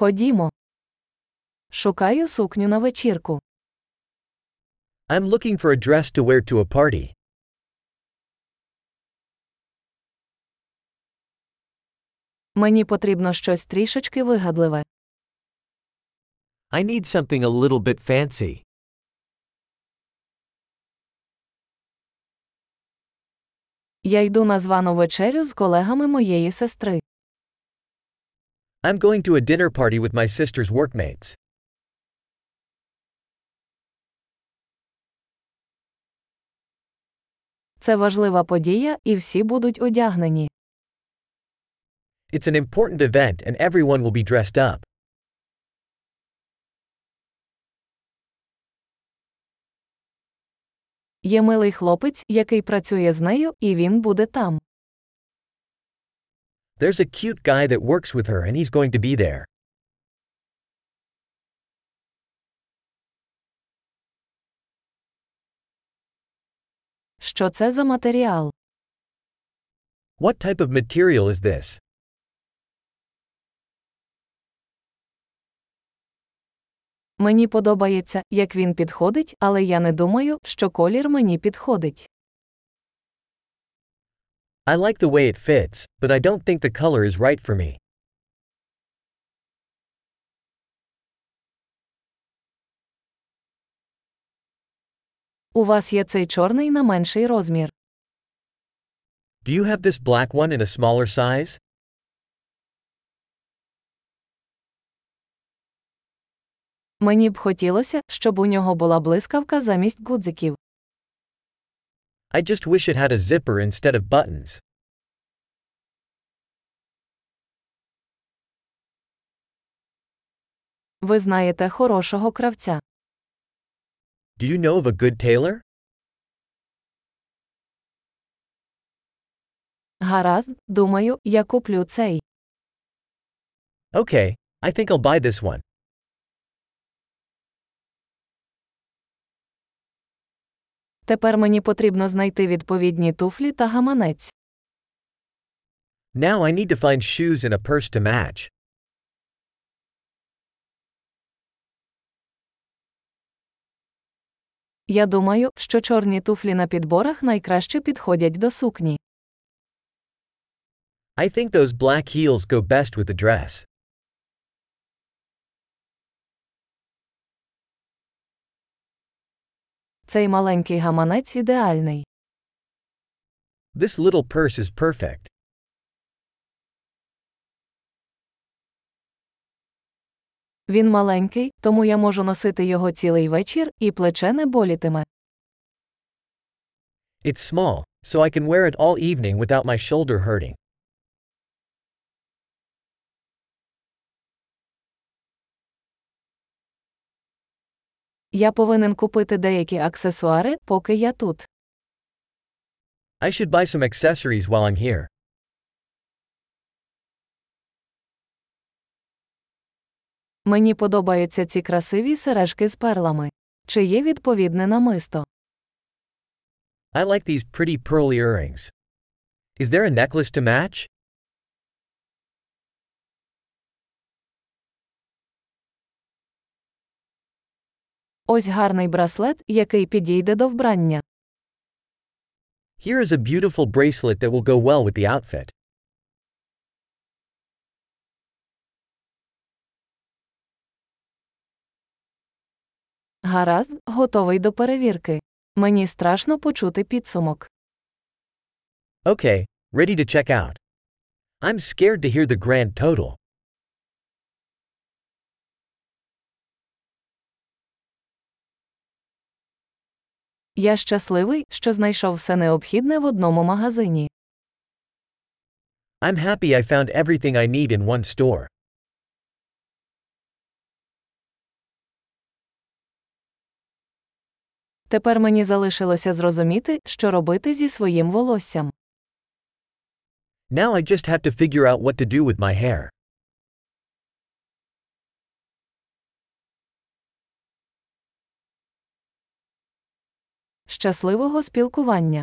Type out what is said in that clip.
Ходімо. Шукаю сукню на вечірку. I'm looking for a dress to wear to a party. Мені потрібно щось трішечки вигадливе. I need something a little bit fancy. Я йду на звану вечерю з колегами моєї сестри. I'm going to a dinner party with my sister's workmates. Це важлива подія, і всі будуть одягнені. It's an important event and everyone will be dressed up. Є милий хлопець, який працює з нею, і він буде там. There's a cute guy that works with her and he's going to be there. Що це за матеріал? What type of material is this? Мені подобається, як він підходить, але я не думаю, що колір мені підходить. I like the way it fits, but I don't think the color is right for me. У вас є цей чорний на менший розмір. Do you have this black one in a smaller size? Мені б хотілося, щоб у нього була блискавка замість гудзиків. I just wish it had a zipper instead of buttons. Ви знаєте хорошого кравця. Do you know of a good tailor? Гаразд, думаю, я куплю цей. Okay, I think I'll buy this one. Тепер мені потрібно знайти відповідні туфлі та гаманець. Now I need to find shoes and a purse to match. Я думаю, що чорні туфлі на підборах найкраще підходять до сукні. I think those black heels go best with the dress. Цей маленький гаманець ідеальний. This little purse is perfect. Він маленький, тому я можу носити його цілий вечір, і плече не болітиме. It's small, so I can wear it all evening without my shoulder hurting. Я повинен купити деякі аксесуари, поки я тут. I should buy some accessories while I'm here. Мені подобаються ці красиві сережки з перлами. Чи є відповідне намисто? I like these pretty pearl earrings. Is there a necklace to match? Ось гарний браслет, який підійде до вбрання. Here is a beautiful bracelet that will go well with the outfit. Гаразд, готовий до перевірки. Мені страшно почути підсумок. Okay, ready to check out. I'm scared to hear the grand total. Я щасливий, що знайшов все необхідне в одному магазині. I'm happy I found everything I need in one store. Тепер мені залишилося зрозуміти, що робити зі своїм волоссям. Now I just have to figure out what to do with my hair. Щасливого спілкування!